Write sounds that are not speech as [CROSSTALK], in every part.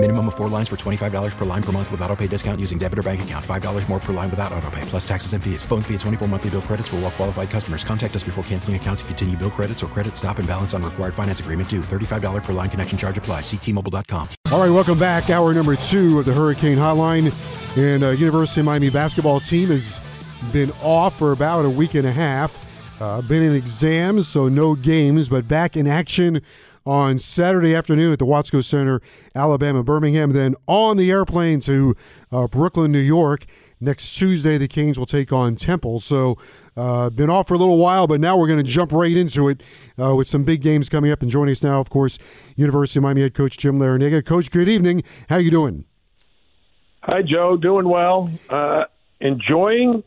Minimum of four lines for $25 per line per month with auto pay discount using debit or bank account. $5 more per line without auto pay, plus taxes and fees. Phone fee at 24 monthly bill credits for all well qualified customers. Contact us before canceling account to continue bill credits or credit stop and balance on required finance agreement due. $35 per line connection charge apply. Ctmobile.com. All right, welcome back. Hour number two of the Hurricane Hotline. And uh, University of Miami basketball team has been off for about a week and a half. Uh, been in exams, so no games, but back in action on Saturday afternoon at the Watsco Center, Alabama, Birmingham. Then on the airplane to uh, Brooklyn, New York. Next Tuesday, the Canes will take on Temple. So, uh, been off for a little while, but now we're going to jump right into it uh, with some big games coming up. And joining us now, of course, University of Miami head coach Jim Larrañaga. Coach, good evening. How you doing? Hi, Joe. Doing well. Uh, enjoying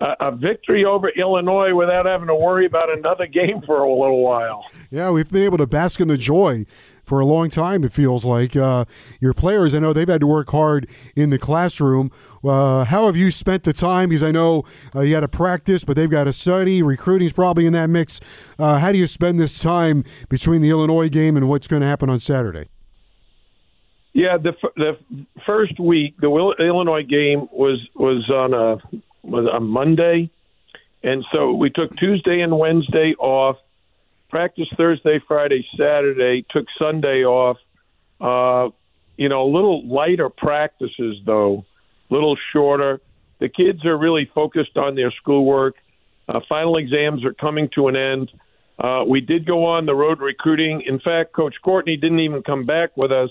a victory over Illinois without having to worry about another game for a little while. Yeah, we've been able to bask in the joy for a long time. It feels like uh, your players. I know they've had to work hard in the classroom. Uh, how have you spent the time? Because I know uh, you had to practice, but they've got to study. Recruiting's probably in that mix. Uh, how do you spend this time between the Illinois game and what's going to happen on Saturday? Yeah, the the first week, the Illinois game was was on a was on Monday, and so we took Tuesday and Wednesday off. Practice Thursday, Friday, Saturday. Took Sunday off. Uh, you know, a little lighter practices though, little shorter. The kids are really focused on their schoolwork. Uh, final exams are coming to an end. Uh, we did go on the road recruiting. In fact, Coach Courtney didn't even come back with us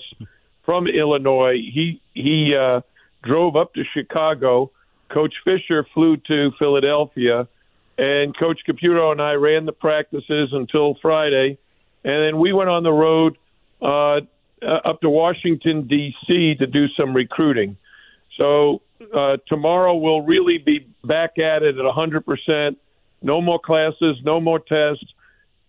from Illinois. He he uh, drove up to Chicago Coach Fisher flew to Philadelphia, and Coach Caputo and I ran the practices until Friday, and then we went on the road uh, up to Washington D.C. to do some recruiting. So uh, tomorrow we'll really be back at it at 100%. No more classes, no more tests,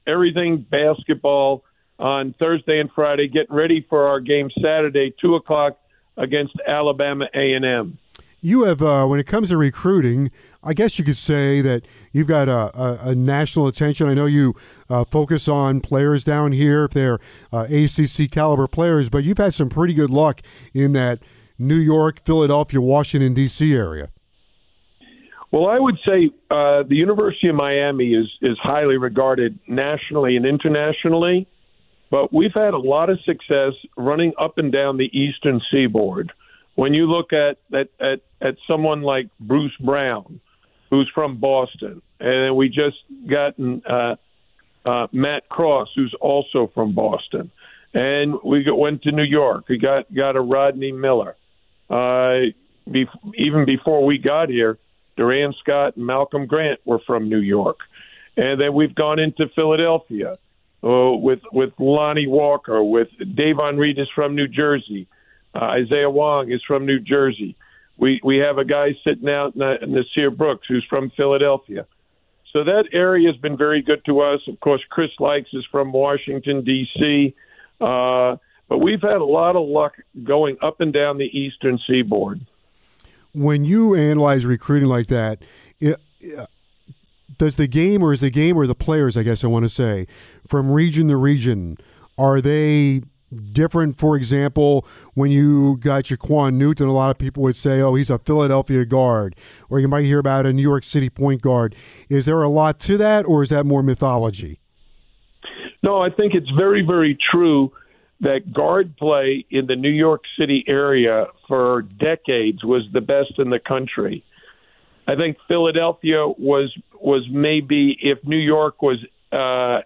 everything basketball on Thursday and Friday. Getting ready for our game Saturday, two o'clock against Alabama A&M you have, uh, when it comes to recruiting, I guess you could say that you've got a, a, a national attention. I know you uh, focus on players down here if they're uh, ACC caliber players, but you've had some pretty good luck in that New York, Philadelphia, Washington D.C. area. Well, I would say uh, the University of Miami is is highly regarded nationally and internationally, but we've had a lot of success running up and down the Eastern Seaboard when you look at at at, at someone like Bruce Brown, who's from Boston, and we just gotten uh, uh, Matt Cross, who's also from Boston, and we went to New York. We got got a Rodney Miller. Uh, be, even before we got here, Durand Scott and Malcolm Grant were from New York, and then we've gone into Philadelphia uh, with with Lonnie Walker, with Davon Reed is from New Jersey. Uh, Isaiah Wong is from New Jersey. We we have a guy sitting out, Nysier Brooks, who's from Philadelphia. So that area has been very good to us. Of course, Chris Lykes is from Washington D.C. Uh, but we've had a lot of luck going up and down the eastern seaboard. When you analyze recruiting like that, it, does the game, or is the game, or the players, I guess I want to say, from region to region, are they different, for example, when you got Ja'Quan Newton, a lot of people would say, oh, he's a Philadelphia guard, or you might hear about a New York City point guard. Is there a lot to that, or is that more mythology? No, I think it's very, very true that guard play in the New York City area for decades was the best in the country. I think Philadelphia was was maybe if New York was uh,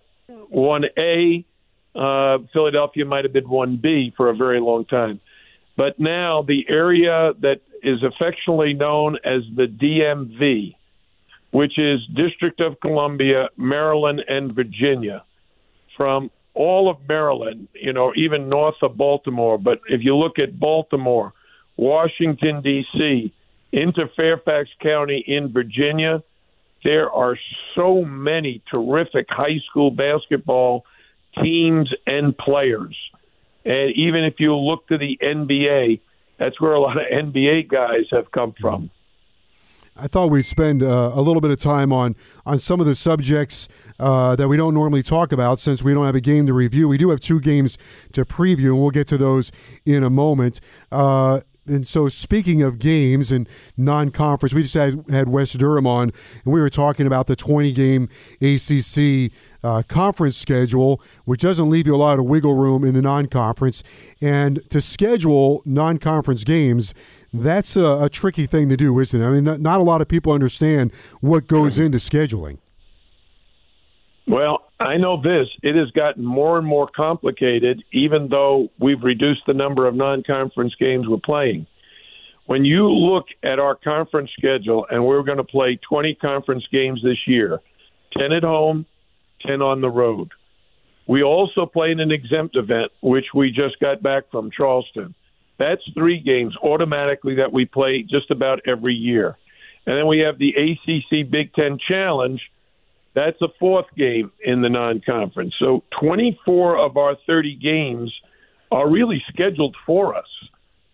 one A, uh, Philadelphia might have been 1B for a very long time. But now the area that is affectionately known as the DMV, which is District of Columbia, Maryland, and Virginia, from all of Maryland, you know, even north of Baltimore. But if you look at Baltimore, Washington, D.C., into Fairfax County in Virginia, there are so many terrific high school basketball teams and players. And even if you look to the NBA, that's where a lot of NBA guys have come from. I thought we'd spend uh, a little bit of time on on some of the subjects uh, that we don't normally talk about since we don't have a game to review. We do have two games to preview, and we'll get to those in a moment. Uh, and so, speaking of games and non-conference, we just had, had Wes Durham on, and we were talking about the 20-game ACC uh, conference schedule, which doesn't leave you a lot of wiggle room in the non-conference. And to schedule non-conference games, that's a, a tricky thing to do, isn't it? I mean, not, not a lot of people understand what goes into scheduling. Well, I know this. It has gotten more and more complicated, even though we've reduced the number of non conference games we're playing. When you look at our conference schedule, and we're going to play 20 conference games this year 10 at home, 10 on the road. We also play in an exempt event, which we just got back from Charleston. That's three games automatically that we play just about every year. And then we have the ACC Big Ten Challenge that's a fourth game in the non conference. So 24 of our 30 games are really scheduled for us.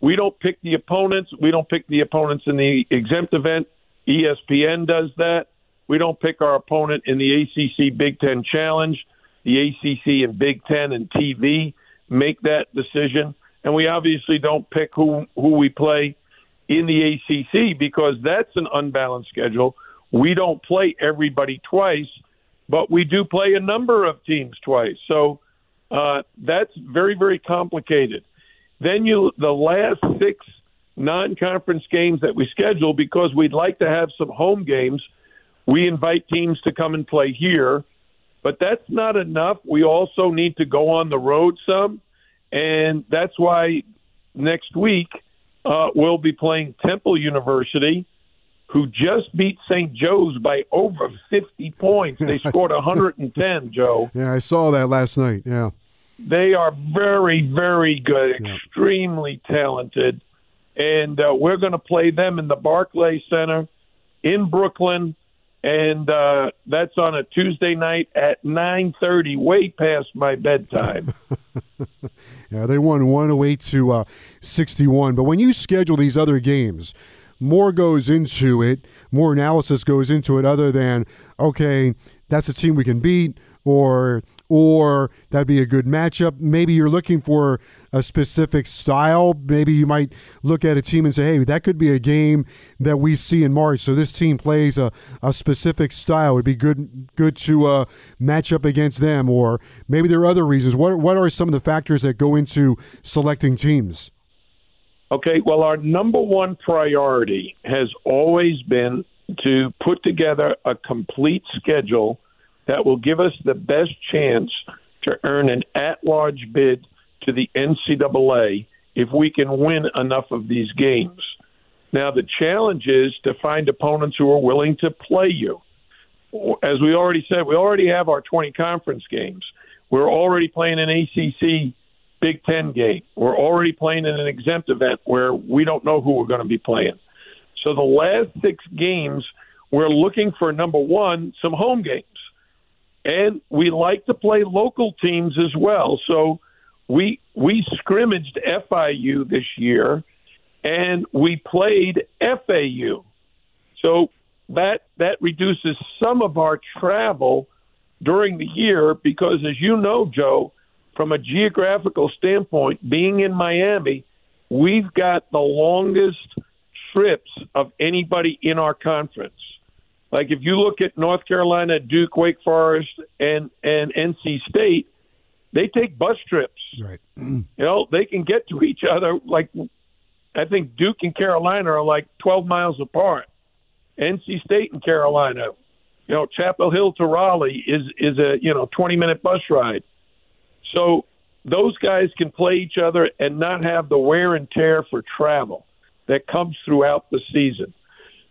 We don't pick the opponents. We don't pick the opponents in the exempt event. ESPN does that. We don't pick our opponent in the ACC Big Ten Challenge. The ACC and Big Ten and TV make that decision. And we obviously don't pick who, who we play in the ACC because that's an unbalanced schedule we don't play everybody twice, but we do play a number of teams twice. So uh, that's very, very complicated. Then you the last six non-conference games that we schedule because we'd like to have some home games. We invite teams to come and play here, but that's not enough. We also need to go on the road some, and that's why next week uh, we'll be playing Temple University who just beat St. Joe's by over 50 points. They [LAUGHS] scored 110, Joe. Yeah, I saw that last night. Yeah. They are very, very good, yeah. extremely talented. And uh, we're going to play them in the Barclay Center in Brooklyn. And uh, that's on a Tuesday night at 9.30, way past my bedtime. [LAUGHS] yeah, they won 108 to uh, 61. But when you schedule these other games – more goes into it, more analysis goes into it, other than okay, that's a team we can beat, or or that'd be a good matchup. Maybe you're looking for a specific style. Maybe you might look at a team and say, hey, that could be a game that we see in March. So this team plays a, a specific style. It'd be good good to uh, match up against them. Or maybe there are other reasons. What what are some of the factors that go into selecting teams? Okay, well, our number one priority has always been to put together a complete schedule that will give us the best chance to earn an at large bid to the NCAA if we can win enough of these games. Now, the challenge is to find opponents who are willing to play you. As we already said, we already have our 20 conference games. We're already playing an ACC Big Ten game. We're already playing in an exempt event where we don't know who we're going to be playing. So the last six games, we're looking for number one, some home games. And we like to play local teams as well. So we we scrimmaged FIU this year and we played FAU. So that that reduces some of our travel during the year because as you know, Joe, from a geographical standpoint, being in Miami, we've got the longest trips of anybody in our conference. Like if you look at North Carolina, Duke, Wake Forest, and and NC State, they take bus trips. Right. [CLEARS THROAT] you know, they can get to each other. Like I think Duke and Carolina are like 12 miles apart. NC State and Carolina, you know, Chapel Hill to Raleigh is is a you know 20 minute bus ride. So those guys can play each other and not have the wear and tear for travel that comes throughout the season.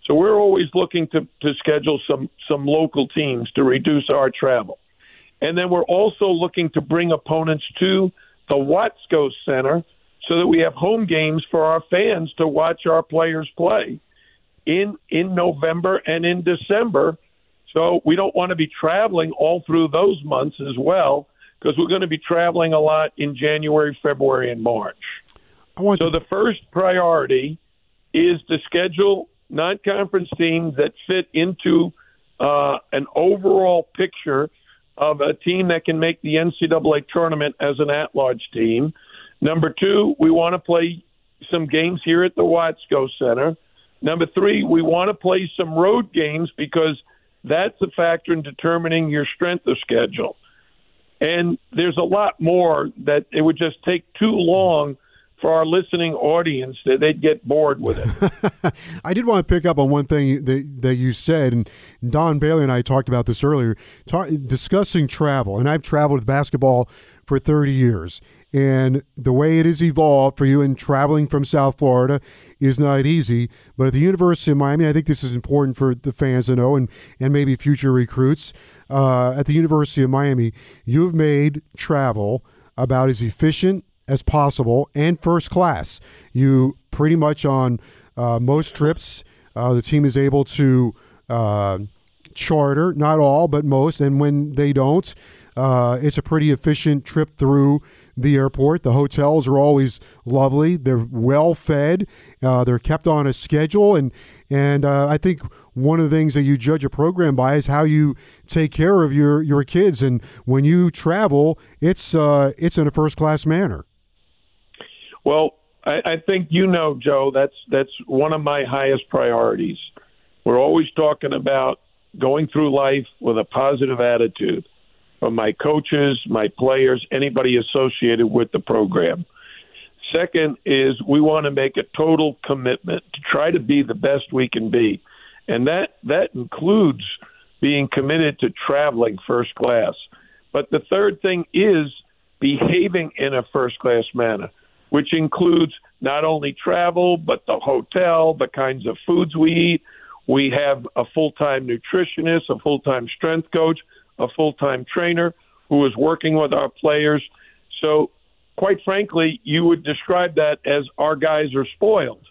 So we're always looking to, to schedule some, some local teams to reduce our travel. And then we're also looking to bring opponents to the Watsco Center so that we have home games for our fans to watch our players play in in November and in December. So we don't want to be traveling all through those months as well because we're going to be traveling a lot in January, February, and March. I want So to, the first priority is to schedule non-conference teams that fit into uh, an overall picture of a team that can make the NCAA tournament as an at-large team. Number two, we want to play some games here at the Watsco Center. Number three, we want to play some road games because that's a factor in determining your strength of schedule. And there's a lot more that it would just take too long for our listening audience that they'd get bored with it. [LAUGHS] I did want to pick up on one thing that, that you said, and Don Bailey and I talked about this earlier, talk, discussing travel. And I've traveled with basketball for 30 years. And the way it has evolved for you in traveling from South Florida is not easy. But at the University of Miami, I think this is important for the fans to know and, and maybe future recruits. Uh, at the University of Miami, you've made travel about as efficient as possible and first class. You pretty much on uh, most trips, uh, the team is able to uh, charter, not all, but most. And when they don't, uh, it's a pretty efficient trip through the airport. The hotels are always lovely. They're well fed. Uh, they're kept on a schedule, and and uh, I think one of the things that you judge a program by is how you take care of your your kids. And when you travel, it's it's in a first class manner. Well, I, I think you know, Joe. That's that's one of my highest priorities. We're always talking about going through life with a positive attitude from my coaches, my players, anybody associated with the program. Second is we want to make a total commitment to try to be the best we can be. And that that includes being committed to traveling first class. But the third thing is behaving in a first class manner, which includes not only travel, but the hotel, the kinds of foods we eat. We have a full time nutritionist, a full time strength coach, a full time trainer who is working with our players. So, quite frankly, you would describe that as our guys are spoiled.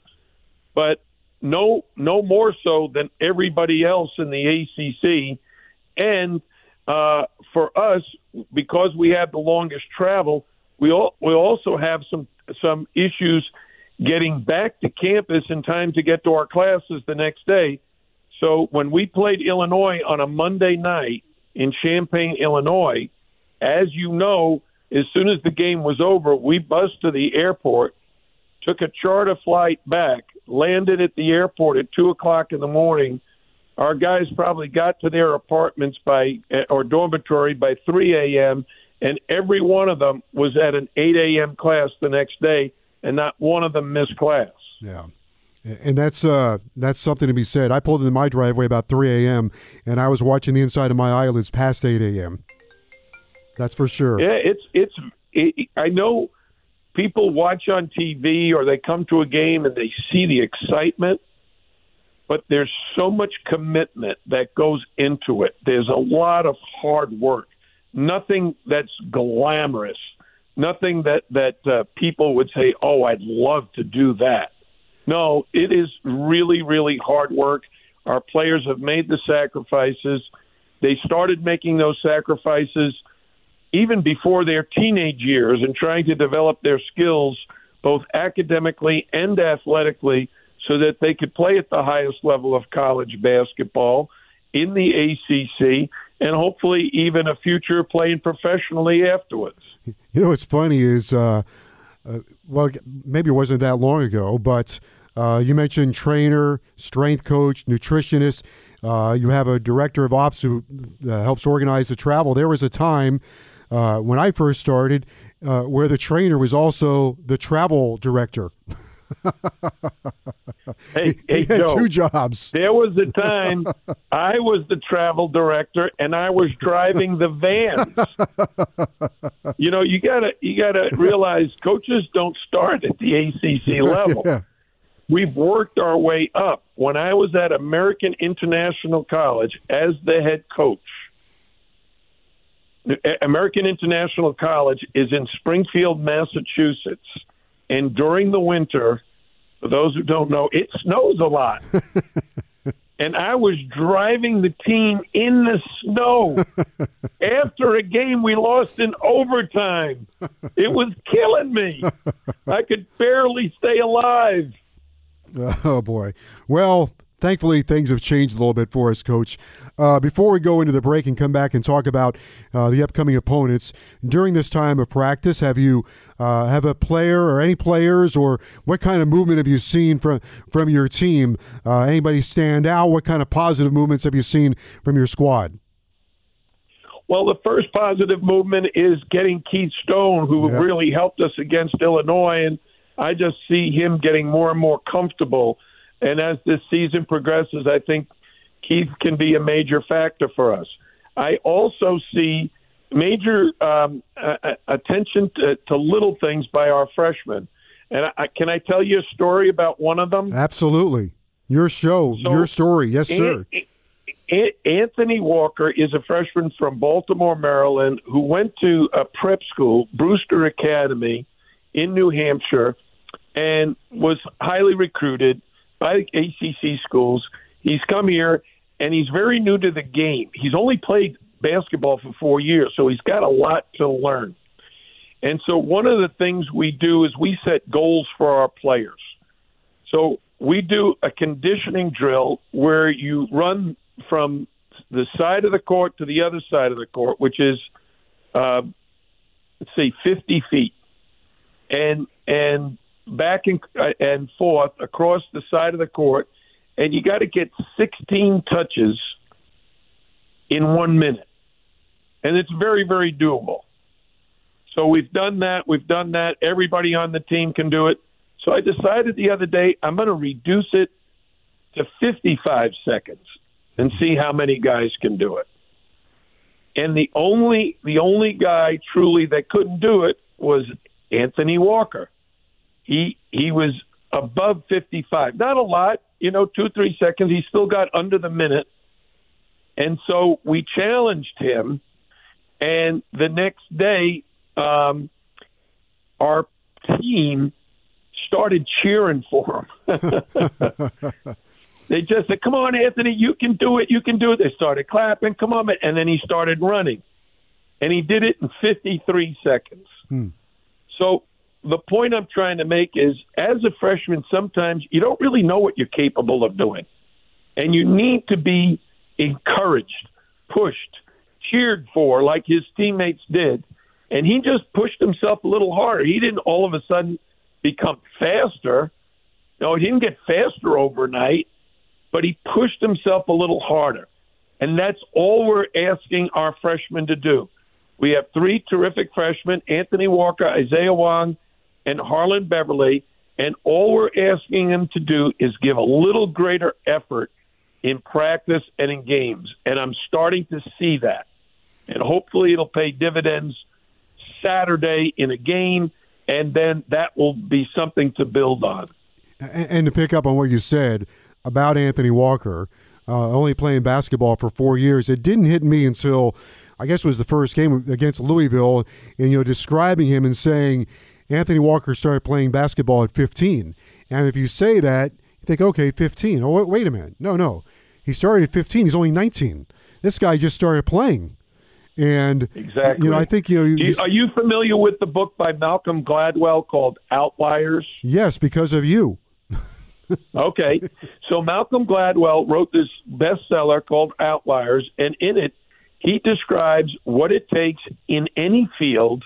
But no, no more so than everybody else in the ACC. And uh, for us, because we have the longest travel, we all, we also have some some issues getting back to campus in time to get to our classes the next day. So when we played Illinois on a Monday night in Champaign, Illinois, as you know, as soon as the game was over, we buzzed to the airport, took a charter flight back, landed at the airport at two o'clock in the morning. Our guys probably got to their apartments by or dormitory by 3 a.m. and every one of them was at an 8 a.m. class the next day, and not one of them missed class. Yeah. And that's uh, that's something to be said. I pulled into my driveway about 3 a.m. and I was watching the inside of my eyelids past 8 a.m. That's for sure. Yeah, it's it's. It, I know people watch on TV or they come to a game and they see the excitement, but there's so much commitment that goes into it. There's a lot of hard work. Nothing that's glamorous. Nothing that that uh, people would say, "Oh, I'd love to do that." No, it is really, really hard work. Our players have made the sacrifices. They started making those sacrifices even before their teenage years and trying to develop their skills both academically and athletically so that they could play at the highest level of college basketball in the ACC and hopefully even a future playing professionally afterwards. You know what's funny is, uh, uh, well, maybe it wasn't that long ago, but uh, you mentioned trainer, strength coach, nutritionist. Uh, you have a director of ops who uh, helps organize the travel. There was a time uh, when I first started where the trainer was also the travel director. [LAUGHS] Hey, hey, he had Joe, two jobs. There was a time I was the travel director and I was driving the vans. you know, you gotta you gotta realize coaches don't start at the ACC [LAUGHS] level. Yeah. We've worked our way up. When I was at American International College as the head coach, American International College is in Springfield, Massachusetts, and during the winter, for those who don't know, it snows a lot. [LAUGHS] and I was driving the team in the snow [LAUGHS] after a game we lost in overtime. It was killing me. [LAUGHS] I could barely stay alive. Oh boy. Well, thankfully things have changed a little bit for us, Coach. Uh, before we go into the break and come back and talk about uh, the upcoming opponents during this time of practice, have you uh, have a player or any players or what kind of movement have you seen from from your team? Uh, anybody stand out? What kind of positive movements have you seen from your squad? Well, the first positive movement is getting Keith Stone, who Yep. really helped us against Illinois, and I just see him getting more and more comfortable. And as this season progresses, I think Keith can be a major factor for us. I also see major um, attention to, to little things by our freshmen. And I, can I tell you a story about one of them? Absolutely. Your show, So- your story. Yes, sir. An- An- Anthony Walker is a freshman from Baltimore, Maryland, who went to a prep school, Brewster Academy, in New Hampshire, and was highly recruited by ACC schools. He's come here, and he's very new to the game. He's only played basketball for four years, so he's got a lot to learn. And so, one of the things we do is we set goals for our players. So we do a conditioning drill where you run from the side of the court to the other side of the court, which is, uh, let's say, 50 feet, and and back and uh, and forth across the side of the court, and you got to get 16 touches in one minute, and it's very very doable. So we've done that. We've done that. Everybody on the team can do it. So I decided the other day I'm going to reduce it to 55 seconds and see how many guys can do it. And the only the only guy truly that couldn't do it was Anthony Walker. He he was above 55. Not a lot, you know, 2 3 seconds. He still got under the minute. And so we challenged him and the next day um, our team started cheering for him. [LAUGHS] they just said, "Come on, Anthony, you can do it. You can do it." They started clapping, "Come on!" And then he started running, and he did it in 53 seconds. So the point I'm trying to make is, as a freshman, sometimes you don't really know what you're capable of doing, and you need to be encouraged, pushed, cheered for, like his teammates did. And he just pushed himself a little harder. He didn't all of a sudden become faster. No, he didn't get faster overnight, but he pushed himself a little harder. And that's all we're asking our freshmen to do. We have three terrific freshmen Anthony Walker, Isaiah Wong, and Harlond Beverly. And all we're asking them to do is give a little greater effort in practice and in games. And I'm starting to see that. And hopefully it'll pay dividends Saturday in a game, and then that will be something to build on. And, to pick up on what you said about Anthony Walker, uh, only playing basketball for four years, it didn't hit me until I guess it was the first game against Louisville, and you know describing him and saying Anthony Walker started playing basketball at 15. And if you say that, you think, okay, 15. Oh, wait, wait a minute, no, no, he started at 15. He's only 19. This guy just started playing, and Exactly. you know I think you know you, you- are you familiar with the book by Malcolm Gladwell called Outliers? yes because of you. [LAUGHS] Okay. so Malcolm Gladwell wrote this bestseller called Outliers, and in it, he describes what it takes in any field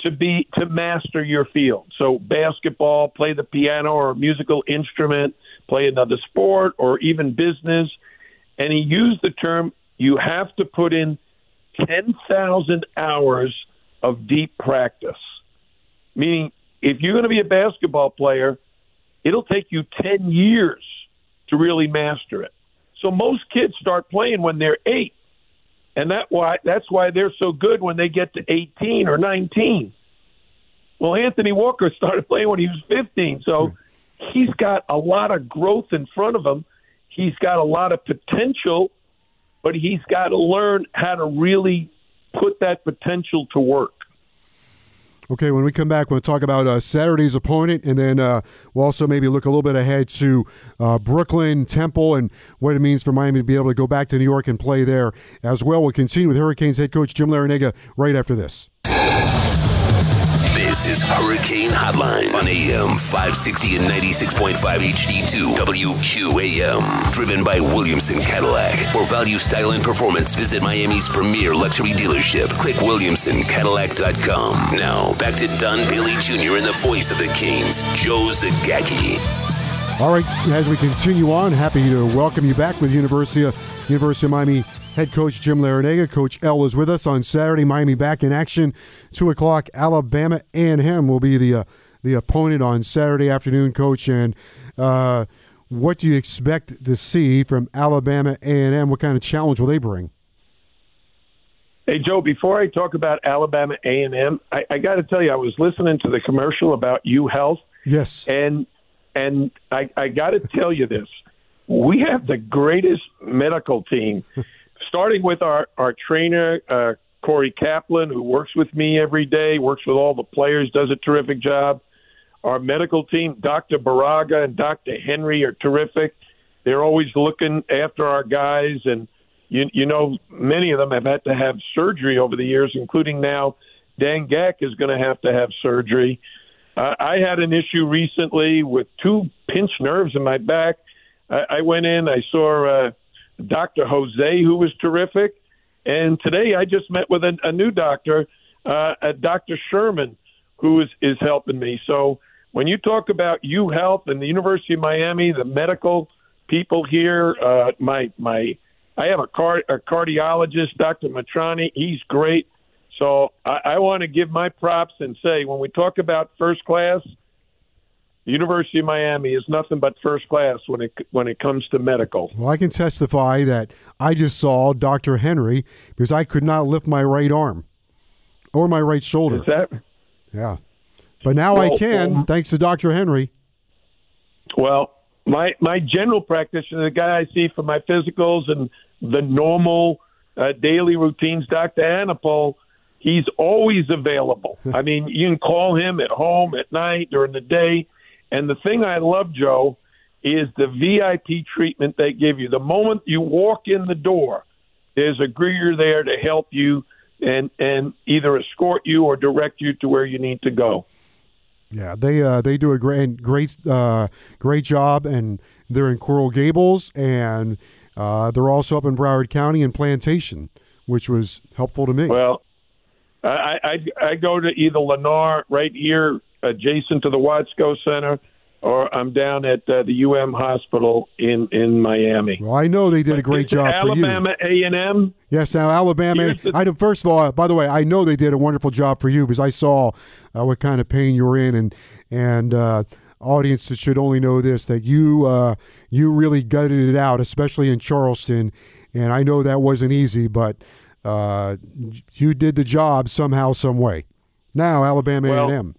to be to master your field. So basketball, play the piano or a musical instrument, play another sport or even business. And he used the term you have to put in 10,000 hours of deep practice. Meaning if you're going to be a basketball player, it'll take you 10 years to really master it. So most kids start playing when they're 8. And that why that's why they're so good when they get to 18 or 19. Well, Anthony Walker [LAUGHS] started playing when he was 15, so he's got a lot of growth in front of him. He's got a lot of potential, but he's got to learn how to really put that potential to work. Okay, when we come back, we'll talk about uh, Saturday's opponent, and then uh, we'll also maybe look a little bit ahead to uh, Brooklyn, Temple, and what it means for Miami to be able to go back to New York and play there as well. We'll continue with Hurricanes head coach Jim Larrañaga right after this. This is Hurricane Hotline on AM 560 and 96.5 HD2 WQAM. Driven by Williamson Cadillac. For value, style, and performance, visit Miami's premier luxury dealership. Click WilliamsonCadillac.com. Now, back to Don Bailey Jr. and the voice of the Canes, Joe Zagacki. All right, as we continue on, happy to welcome you back with University of, University of Miami Head coach Jim Larrañaga. Coach L is with us on Saturday. Miami back in action. Two o'clock. Alabama A and M will be the uh, the opponent on Saturday afternoon. Coach, and uh, what do you expect to see from Alabama A and M? What kind of challenge will they bring? Hey Joe, before I talk about Alabama A and M, I, I got to tell you, I was listening to the commercial about U Health. Yes, and and I, I got to tell you this: we have the greatest medical team starting with our our trainer uh, Corey Kaplan, who works with me every day, works with all the players, does a terrific job. Our medical team, Dr. Baraga and Dr. Henry, are terrific. They're always looking after our guys, and you you know many of them have had to have surgery over the years, including now Dan Gack is going to have to have surgery. Uh, I had an issue recently with two pinched nerves in my back. I, I went in, I saw. Uh, Dr. Jose, who was terrific. And today I just met with a, a new doctor, uh, Dr. Sherman, who is, is helping me. So when you talk about U Health and the University of Miami, the medical people here, uh, my my, I have a, car, a cardiologist, Dr. Matrani. He's great. So I, I want to give my props and say when we talk about first class, the University of Miami is nothing but first class when it when it comes to medical. Well, I can testify that I just saw Dr. Henry because I could not lift my right arm or my right shoulder. Is that? Yeah, but now well, I can um, thanks to Dr. Henry. Well, my my general practitioner, the guy I see for my physicals and the normal uh, daily routines, Dr. Anapol, he's always available. [LAUGHS] I mean, you can call him at home, at night, during the day and the thing I love, Joe, is the VIP treatment they give you. The moment you walk in the door, there's a greeter there to help you and and either escort you or direct you to where you need to go. Yeah, they uh, they do a great great uh, great job, and they're in Coral Gables, and uh, they're also up in Broward County and Plantation, which was helpful to me. Well, I I, I go to either Lennar right here adjacent to the Watsco Center, or I'm down at uh, the UM Hospital in in Miami. Well, I know they did a great job Alabama for you. Alabama A and M. Yes, now Alabama. The, I first of all, by the way, I know they did a wonderful job for you because I saw uh, what kind of pain you were in, and and uh, audiences should only know this that you uh, you really gutted it out, especially in Charleston, and I know that wasn't easy, but uh, you did the job somehow, some way. Now Alabama A and M.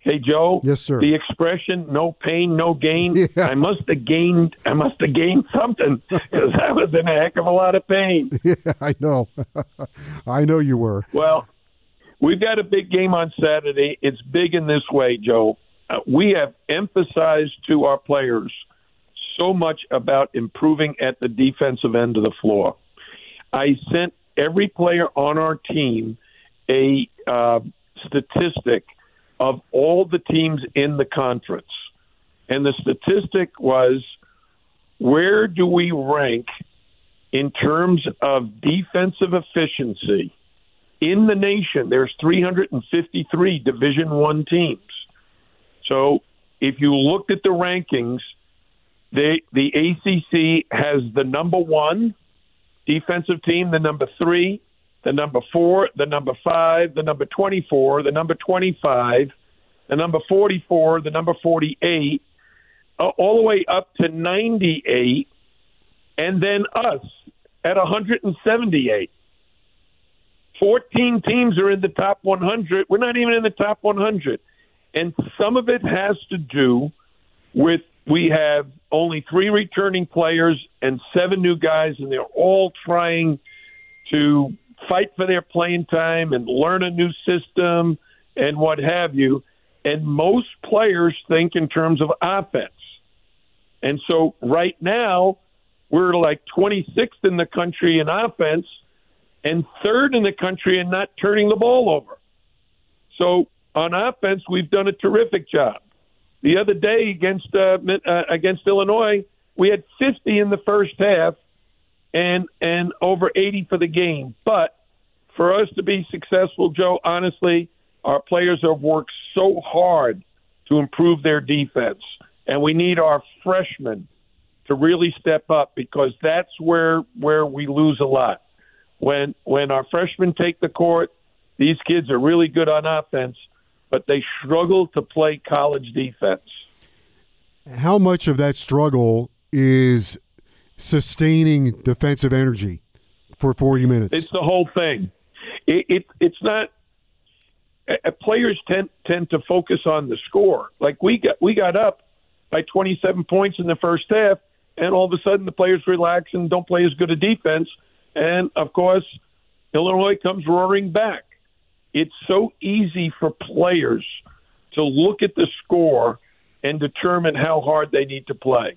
Hey Joe. Yes, sir. The expression "no pain, no gain." [LAUGHS] Yeah. I must have gained. I must have gained something [LAUGHS] because I was in a heck of a lot of pain. [LAUGHS] Yeah, I know. I know you were. Well, we've got a big game on Saturday. It's big in this way, Joe. Uh, we have emphasized to our players so much about improving at the defensive end of the floor. I sent every player on our team a uh, statistic of all the teams in the conference. And the statistic was where do we rank in terms of defensive efficiency in the nation? There's 353 Division 1 teams. So if you looked at the rankings, they, the ACC has the number 1 defensive team, the number 3, the number four, the number five, the number 24, the number 25, the number 44, the number 48, uh, all the way up to 98, and then us at 178. 14 teams are in the top 100. We're not even in the top 100. And some of it has to do with we have only three returning players and seven new guys, and they're all trying to fight for their playing time and learn a new system and what have you. And most players think in terms of offense. And so right now, we're like 26th in the country in offense and third in the country in not turning the ball over. So on offense, we've done a terrific job. The other day against uh, uh, against Illinois, we had 50 in the first half and and over 80 for the game. But for us to be successful, Joe, honestly, our players have worked so hard to improve their defense, and we need our freshmen to really step up because that's where where we lose a lot. When when our freshmen take the court, these kids are really good on offense, but they struggle to play college defense. How much of that struggle is sustaining defensive energy for 40 minutes? It's the whole thing. It, it it's not. Uh, players tend tend to focus on the score. Like we got we got up by 27 points in the first half, and all of a sudden the players relax and don't play as good a defense. And of course, Illinois comes roaring back. It's so easy for players to look at the score and determine how hard they need to play.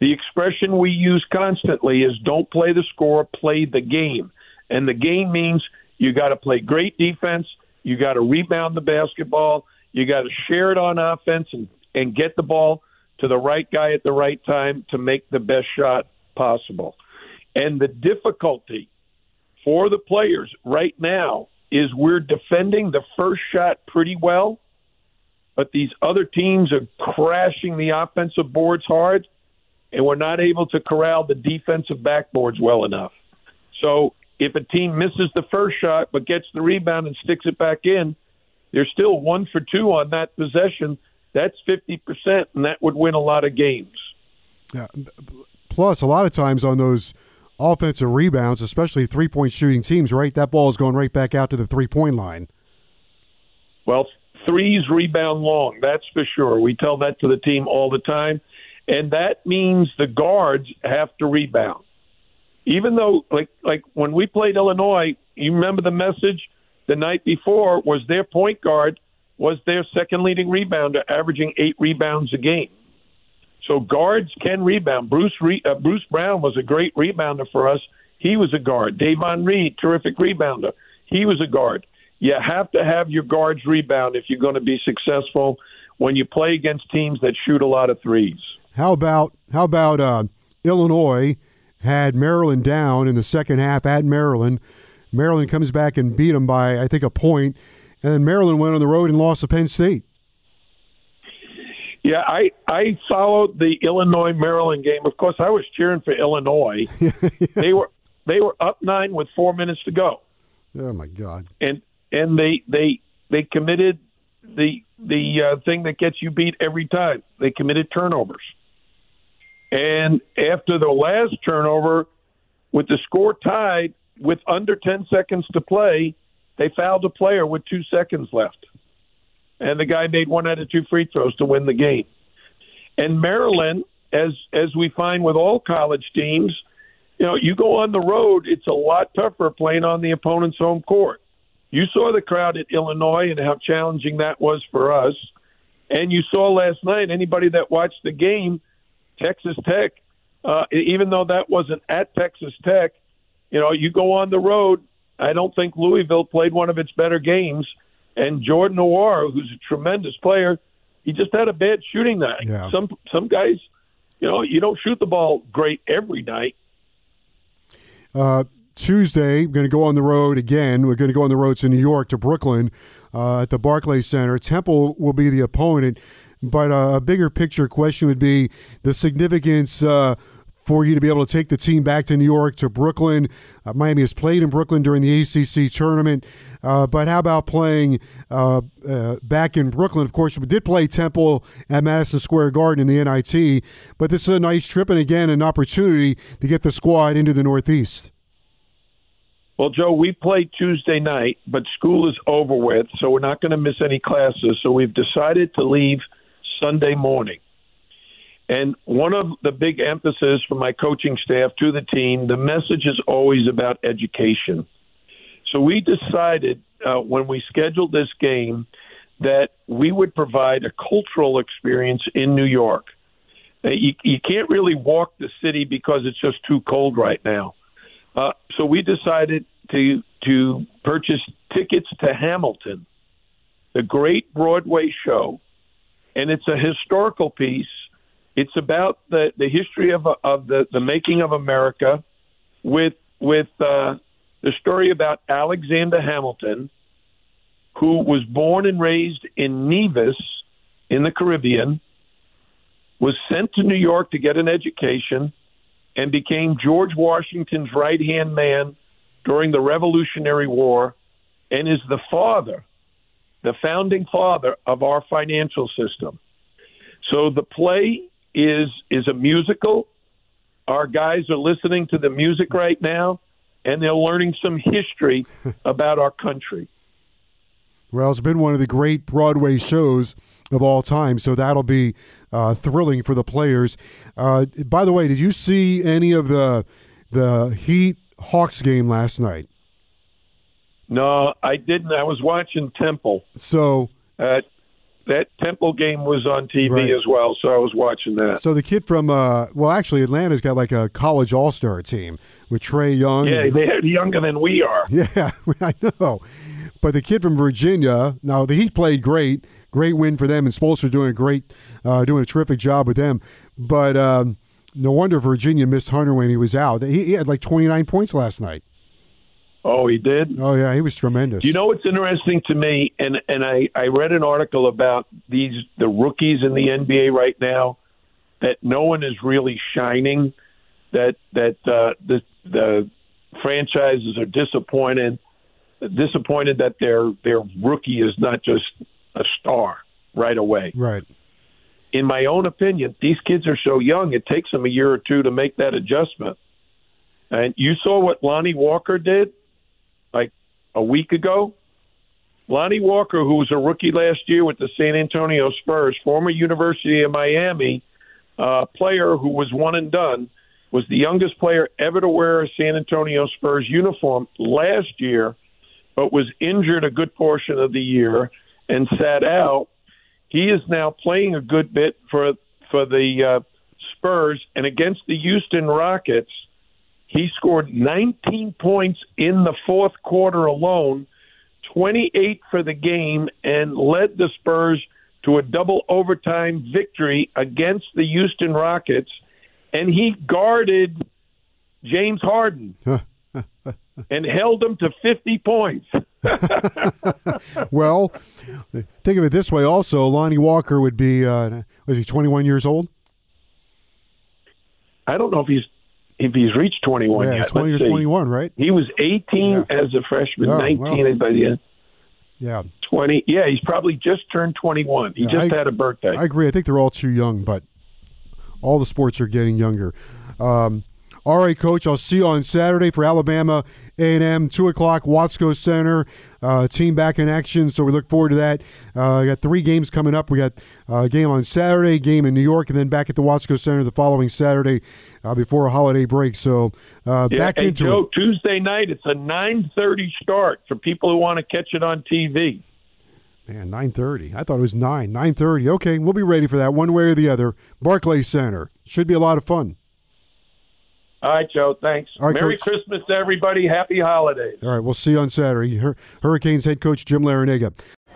The expression we use constantly is don't play the score, play the game. And the game means you got to play great defense, you got to rebound the basketball, you got to share it on offense and, and get the ball to the right guy at the right time to make the best shot possible. And the difficulty for the players right now is we're defending the first shot pretty well, but these other teams are crashing the offensive boards hard and we're not able to corral the defensive backboards well enough. So if a team misses the first shot but gets the rebound and sticks it back in, they're still one for two on that possession. That's 50%, and that would win a lot of games. Yeah. Plus, a lot of times on those offensive rebounds, especially three point shooting teams, right? That ball is going right back out to the three point line. Well, threes rebound long, that's for sure. We tell that to the team all the time and that means the guards have to rebound. Even though, like, like when we played Illinois, you remember the message the night before was their point guard was their second leading rebounder, averaging eight rebounds a game. So guards can rebound. Bruce Re- uh, Bruce Brown was a great rebounder for us. He was a guard. Davon Reed, terrific rebounder. He was a guard. You have to have your guards rebound if you're going to be successful when you play against teams that shoot a lot of threes. How about how about uh, Illinois had Maryland down in the second half at Maryland. Maryland comes back and beat them by I think a point, and then Maryland went on the road and lost to Penn State. Yeah, I I followed the Illinois Maryland game. Of course, I was cheering for Illinois. [LAUGHS] they were they were up nine with four minutes to go. Oh my God! And and they they they committed the the uh, thing that gets you beat every time. They committed turnovers. And after the last turnover, with the score tied with under 10 seconds to play, they fouled a player with two seconds left. And the guy made one out of two free throws to win the game. And Maryland, as as we find with all college teams, you know, you go on the road, it's a lot tougher playing on the opponent's home court. You saw the crowd at Illinois and how challenging that was for us. And you saw last night anybody that watched the game Texas Tech, uh, even though that wasn't at Texas Tech, you know, you go on the road. I don't think Louisville played one of its better games. And Jordan Nwora, who's a tremendous player, he just had a bad shooting night. Yeah. Some some guys, you know, you don't shoot the ball great every night. Uh, Tuesday, we're going to go on the road again. We're going to go on the road to New York, to Brooklyn, uh, at the Barclays Center. Temple will be the opponent. But uh, a bigger picture question would be the significance uh, for you to be able to take the team back to New York, to Brooklyn. Uh, Miami has played in Brooklyn during the ACC tournament. Uh, but how about playing uh, uh, back in Brooklyn? Of course, we did play Temple at Madison Square Garden in the NIT. But this is a nice trip and, again, an opportunity to get the squad into the Northeast. Well, Joe, we played Tuesday night, but school is over with, so we're not going to miss any classes. So we've decided to leave – Sunday morning. And one of the big emphasis from my coaching staff to the team, the message is always about education. So we decided uh, when we scheduled this game that we would provide a cultural experience in New York. Uh, you, you can't really walk the city because it's just too cold right now. Uh, so we decided to to purchase tickets to Hamilton, the great Broadway show, and it's a historical piece. It's about the, the history of of the, the making of America, with with uh, the story about Alexander Hamilton, who was born and raised in Nevis in the Caribbean, was sent to New York to get an education, and became George Washington's right hand man during the Revolutionary War, and is the father, the founding father of our financial system. So the play is is a musical. Our guys are listening to the music right now, and they're learning some history [LAUGHS] about our country. Well, it's been one of the great Broadway shows of all time, so that'll be uh, thrilling for the players. Uh, by the way, did you see any of the the Heat Hawks game last night? No, I didn't. I was watching Temple. So uh, that Temple game was on TV Right. as well, so I was watching that. So the kid from uh, well, actually, Atlanta's got like a college all star team with Trae Young. Yeah, they're younger than we are. [LAUGHS] yeah, [LAUGHS] I know. But the kid from Virginia, now the Heat played great, great win for them, and Spoelstra doing a great, uh, doing a terrific job with them. But um, no wonder Virginia missed Hunter when he was out. He, he had like twenty nine points last night. Oh, he did. Oh yeah, he was tremendous. You know what's interesting to me, and and I I read an article about these the rookies in the NBA right now that no one is really shining, that that uh, the the franchises are disappointed, disappointed that their their rookie is not just a star right away. right? In my own opinion, these kids are so young; it takes them a year or two to make that adjustment. And you saw what Lonnie Walker did, a week ago. Lonnie Walker, who was a rookie last year with the San Antonio Spurs, former University of Miami uh, player who was one and done, was the youngest player ever to wear a San Antonio Spurs uniform last year, but was injured a good portion of the year and sat out. He is now playing a good bit for for the uh, Spurs and against the Houston Rockets. He scored 19 points in the fourth quarter alone, 28 for the game, and led the Spurs to a double overtime victory against the Houston Rockets. And he guarded James Harden [LAUGHS] and held him to 50 points. [LAUGHS] Well, think of it this way. Also, Lonnie Walker would be uh, was he twenty one years old? I don't know if he's if he's reached 21 yeah, yet. it's twenty or twenty one, right? He was 18 Yeah. as a freshman, Oh, 19 wow. by the end. Yeah, 20. Yeah, he's probably just turned 21. He Yeah, just I- had a birthday. I agree. I think they're all too young, but all the sports are getting younger. Um, all right, Coach. I'll see you on Saturday for Alabama A&M, two o'clock, Watsco Center. Uh, team back in action, so we look forward to that. Uh, we got three games coming up. We got uh, a game on Saturday, game in New York, and then back at the Watsco Center the following Saturday uh, before a holiday break. So uh, yeah, back hey, into Joe, it. Tuesday night, it's a 9.30 start for people who want to catch it on TV. Man, nine thirty. I thought it was nine. Nine thirty. Okay, we'll be ready for that one way or the other. Barclays Center should be a lot of fun. All right, Joe, thanks. All right, Merry Coach. Christmas to everybody. Happy holidays. All right, we'll see you on Saturday. Hur- Hurricanes head coach Jim Larranaga.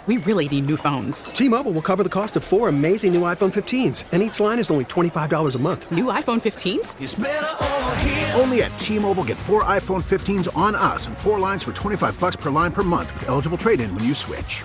We really need new phones. T-Mobile will cover the cost of four amazing new iPhone 15s, and each line is only $25 a month. New iPhone 15s? Only at T-Mobile, get four iPhone 15s on us and four lines for 25 bucks per line per month with eligible trade-in when you switch.